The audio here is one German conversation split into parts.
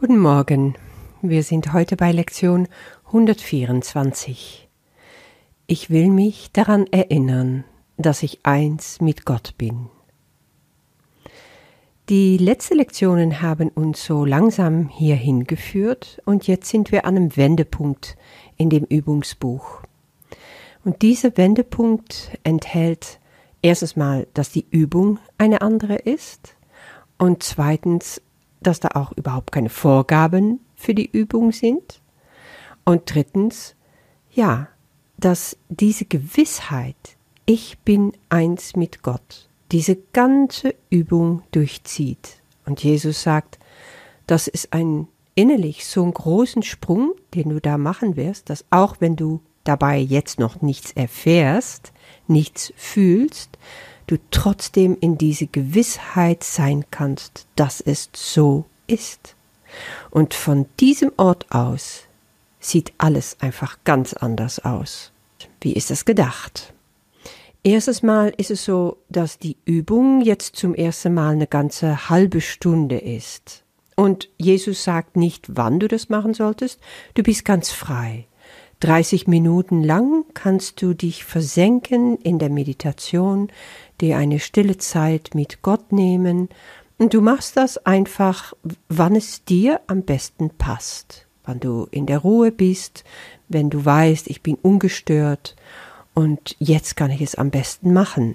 Guten Morgen. Wir sind heute bei Lektion 124. Ich will mich daran erinnern, dass ich eins mit Gott bin. Die letzten Lektionen haben uns so langsam hierhin geführt und jetzt sind wir an einem Wendepunkt in dem Übungsbuch. Und dieser Wendepunkt enthält erstens mal, dass die Übung eine andere ist und zweitens, dass da auch überhaupt keine Vorgaben für die Übung sind und drittens, ja, dass diese Gewissheit, ich bin eins mit Gott, diese ganze Übung durchzieht. Und Jesus sagt, das ist ein innerlich so einen großen Sprung, den du da machen wirst, dass auch wenn du dabei jetzt noch nichts erfährst, nichts fühlst, du trotzdem in diese Gewissheit sein kannst, dass es so ist. Und von diesem Ort aus sieht alles einfach ganz anders aus. Wie ist das gedacht? Erstes Mal ist es so, dass die Übung jetzt zum ersten Mal eine ganze halbe Stunde ist. Und Jesus sagt nicht, wann du das machen solltest, du bist ganz frei. 30 Minuten lang kannst du dich versenken in der Meditation, dir eine stille Zeit mit Gott nehmen, und du machst das einfach, wann es dir am besten passt, wann du in der Ruhe bist, wenn du weißt, ich bin ungestört und jetzt kann ich es am besten machen.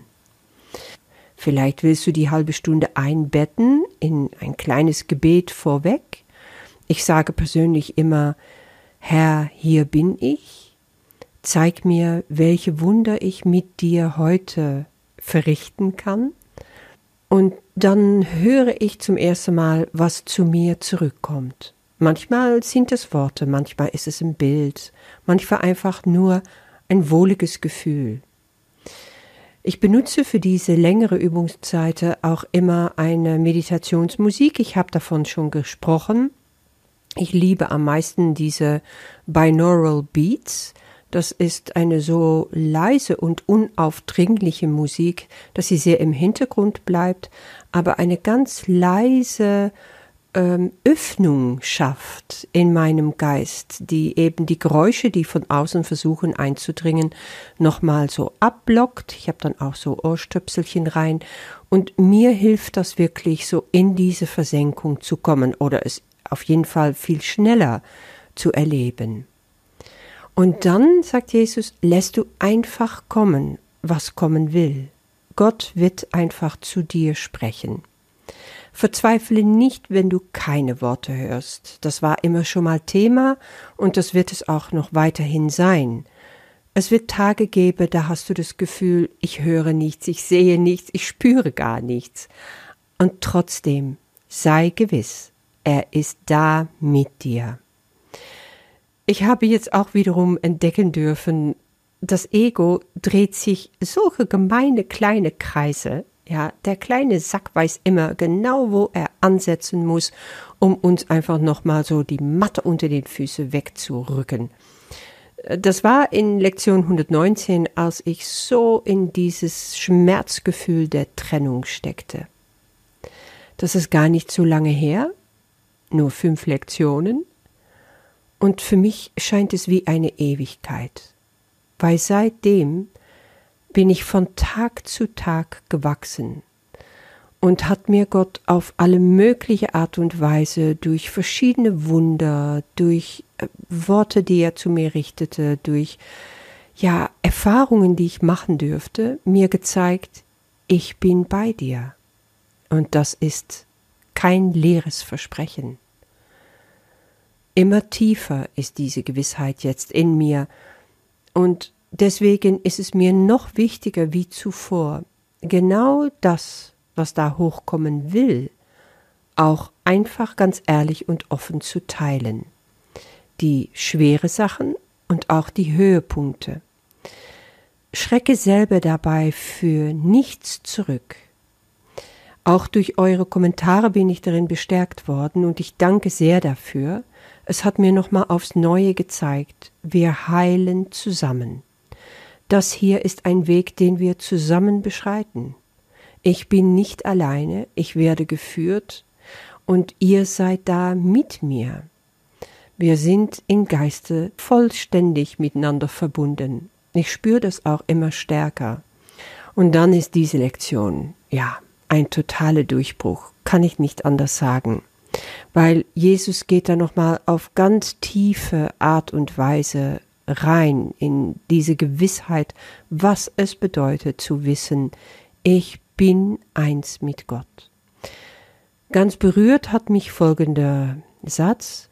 Vielleicht willst du die halbe Stunde einbetten in ein kleines Gebet vorweg. Ich sage persönlich immer, Herr, hier bin ich. Zeig mir, welche Wunder ich mit dir heute verrichten kann. Und dann höre ich zum ersten Mal, was zu mir zurückkommt. Manchmal sind es Worte, manchmal ist es ein Bild, manchmal einfach nur ein wohliges Gefühl. Ich benutze für diese längere Übungszeit auch immer eine Meditationsmusik. Ich habe davon schon gesprochen. Ich liebe am meisten diese Binaural Beats. Das ist eine so leise und unaufdringliche Musik, dass sie sehr im Hintergrund bleibt, aber eine ganz leise ähm, Öffnung schafft in meinem Geist, die eben die Geräusche, die von außen versuchen einzudringen, nochmal so abblockt. Ich habe dann auch so Ohrstöpselchen rein und mir hilft das wirklich so in diese Versenkung zu kommen oder es auf jeden Fall viel schneller zu erleben. Und dann, sagt Jesus, lässt du einfach kommen, was kommen will. Gott wird einfach zu dir sprechen. Verzweifle nicht, wenn du keine Worte hörst. Das war immer schon mal Thema und das wird es auch noch weiterhin sein. Es wird Tage geben, da hast du das Gefühl, ich höre nichts, ich sehe nichts, ich spüre gar nichts. Und trotzdem, sei gewiss, er ist da mit dir. Ich habe jetzt auch wiederum entdecken dürfen, das Ego dreht sich solche gemeine kleine Kreise ja, der kleine Sack weiß immer genau, wo er ansetzen muss, um uns einfach nochmal so die Matte unter den Füßen wegzurücken. Das war in Lektion 119, als ich so in dieses Schmerzgefühl der Trennung steckte. Das ist gar nicht so lange her, nur fünf Lektionen, und für mich scheint es wie eine Ewigkeit, weil seitdem bin ich von Tag zu Tag gewachsen und hat mir Gott auf alle mögliche Art und Weise durch verschiedene Wunder, durch äh, Worte, die er zu mir richtete, durch ja Erfahrungen, die ich machen dürfte, mir gezeigt, ich bin bei dir. Und das ist kein leeres Versprechen. Immer tiefer ist diese Gewissheit jetzt in mir, und Deswegen ist es mir noch wichtiger wie zuvor, genau das, was da hochkommen will, auch einfach ganz ehrlich und offen zu teilen. Die schwere Sachen und auch die Höhepunkte. Schrecke selber dabei für nichts zurück. Auch durch eure Kommentare bin ich darin bestärkt worden und ich danke sehr dafür. Es hat mir nochmal aufs Neue gezeigt, wir heilen zusammen. Das hier ist ein Weg, den wir zusammen beschreiten. Ich bin nicht alleine, ich werde geführt und ihr seid da mit mir. Wir sind im Geiste vollständig miteinander verbunden. Ich spüre das auch immer stärker. Und dann ist diese Lektion, ja, ein totaler Durchbruch, kann ich nicht anders sagen. Weil Jesus geht da nochmal auf ganz tiefe Art und Weise rein in diese Gewissheit, was es bedeutet zu wissen, ich bin eins mit Gott. Ganz berührt hat mich folgender Satz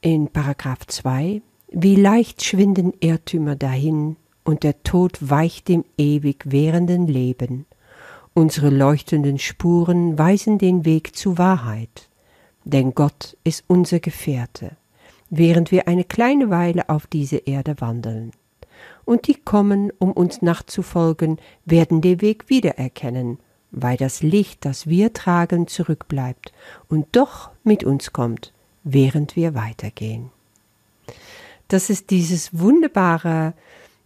in Paragraph 2. Wie leicht schwinden Irrtümer dahin und der Tod weicht dem ewig währenden Leben. Unsere leuchtenden Spuren weisen den Weg zu Wahrheit, denn Gott ist unser Gefährte während wir eine kleine Weile auf diese Erde wandeln. Und die kommen, um uns nachzufolgen, werden den Weg wiedererkennen, weil das Licht, das wir tragen, zurückbleibt und doch mit uns kommt, während wir weitergehen. Das ist dieses wunderbare,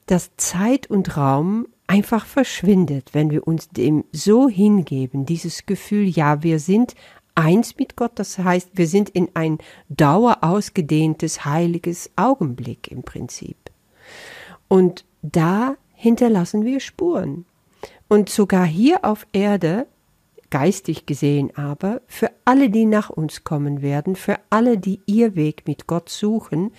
dass Zeit und Raum einfach verschwindet, wenn wir uns dem so hingeben, dieses Gefühl, ja, wir sind eins mit Gott. Das heißt, wir sind in ein dauerausgedehntes, heiliges Augenblick im Prinzip. Und da hinterlassen wir Spuren. Und sogar hier auf Erde, geistig gesehen aber, für alle, die nach uns kommen werden, für alle, die ihr Weg mit Gott suchen,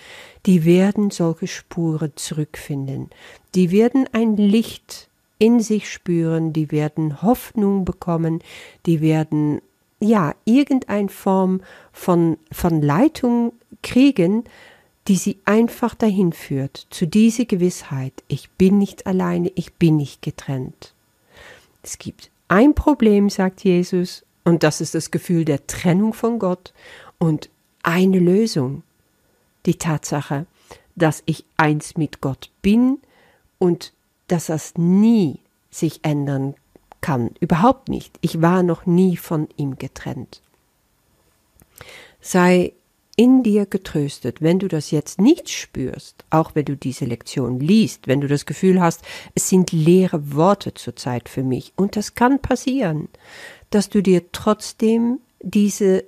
die werden solche Spuren zurückfinden. Die werden ein Licht in sich spüren, die werden Hoffnung bekommen, die werden ja, irgendeine Form von, von Leitung kriegen, die sie einfach dahin führt, zu dieser Gewissheit, ich bin nicht alleine, ich bin nicht getrennt. Es gibt ein Problem, sagt Jesus, und das ist das Gefühl der Trennung von Gott, und eine Lösung, die Tatsache, dass ich eins mit Gott bin und dass das nie sich ändern kann. Überhaupt nicht. Ich war noch nie von ihm getrennt. Sei in dir getröstet, wenn du das jetzt nicht spürst, auch wenn du diese Lektion liest, wenn du das Gefühl hast, es sind leere Worte zurzeit für mich. Und das kann passieren, dass du dir trotzdem diese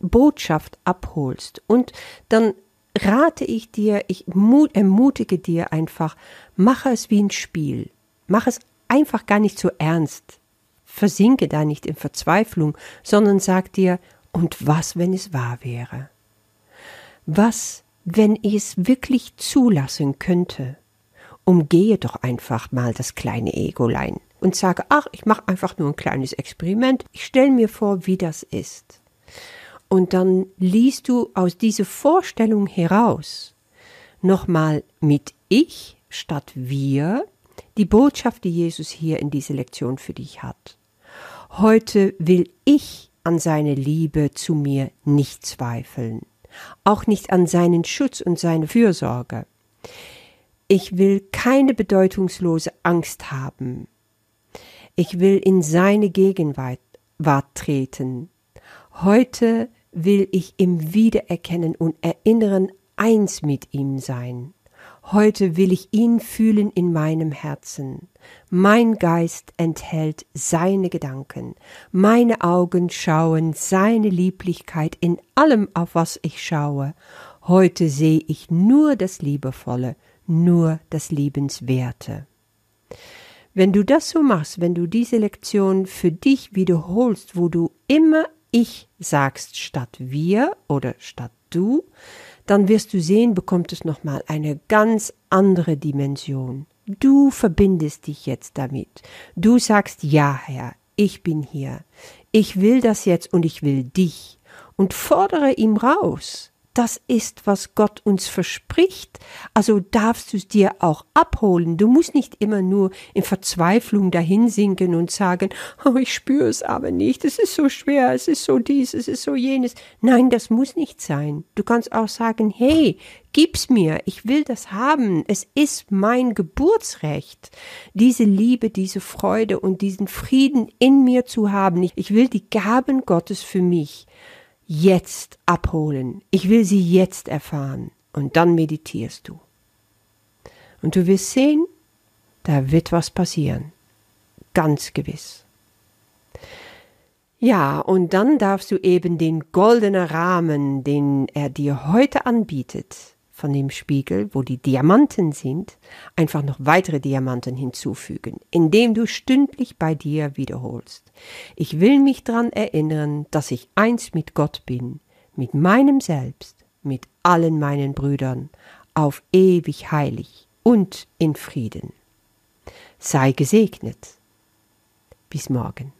Botschaft abholst. Und dann rate ich dir, ich ermutige dir einfach, mache es wie ein Spiel. Mach es einfach gar nicht so ernst. Versinke da nicht in Verzweiflung, sondern sag dir, und was, wenn es wahr wäre? Was, wenn ich es wirklich zulassen könnte? Umgehe doch einfach mal das kleine Egolein und sage, ach, ich mache einfach nur ein kleines Experiment, ich stelle mir vor, wie das ist. Und dann liest du aus dieser Vorstellung heraus nochmal mit ich statt wir die Botschaft, die Jesus hier in dieser Lektion für dich hat. Heute will ich an seine Liebe zu mir nicht zweifeln, auch nicht an seinen Schutz und seine Fürsorge. Ich will keine bedeutungslose Angst haben. Ich will in seine Gegenwart treten. Heute will ich im Wiedererkennen und Erinnern eins mit ihm sein. Heute will ich ihn fühlen in meinem Herzen. Mein Geist enthält seine Gedanken. Meine Augen schauen seine Lieblichkeit in allem, auf was ich schaue. Heute sehe ich nur das Liebevolle, nur das Liebenswerte. Wenn du das so machst, wenn du diese Lektion für dich wiederholst, wo du immer ich sagst statt wir oder statt du, dann wirst du sehen, bekommt es nochmal eine ganz andere Dimension. Du verbindest dich jetzt damit. Du sagst, ja, Herr, ich bin hier. Ich will das jetzt und ich will dich. Und fordere ihm raus das ist, was Gott uns verspricht. Also darfst du es dir auch abholen. Du musst nicht immer nur in Verzweiflung dahin sinken und sagen, oh, ich spüre es aber nicht, es ist so schwer, es ist so dies, es ist so jenes. Nein, das muss nicht sein. Du kannst auch sagen, hey, gib's mir, ich will das haben, es ist mein Geburtsrecht, diese Liebe, diese Freude und diesen Frieden in mir zu haben. Ich will die Gaben Gottes für mich jetzt abholen. Ich will sie jetzt erfahren. Und dann meditierst du. Und du wirst sehen, da wird was passieren. Ganz gewiss. Ja, und dann darfst du eben den goldenen Rahmen, den er dir heute anbietet, von dem Spiegel, wo die Diamanten sind, einfach noch weitere Diamanten hinzufügen, indem du stündlich bei dir wiederholst. Ich will mich daran erinnern, dass ich eins mit Gott bin, mit meinem Selbst, mit allen meinen Brüdern, auf ewig heilig und in Frieden. Sei gesegnet. Bis morgen.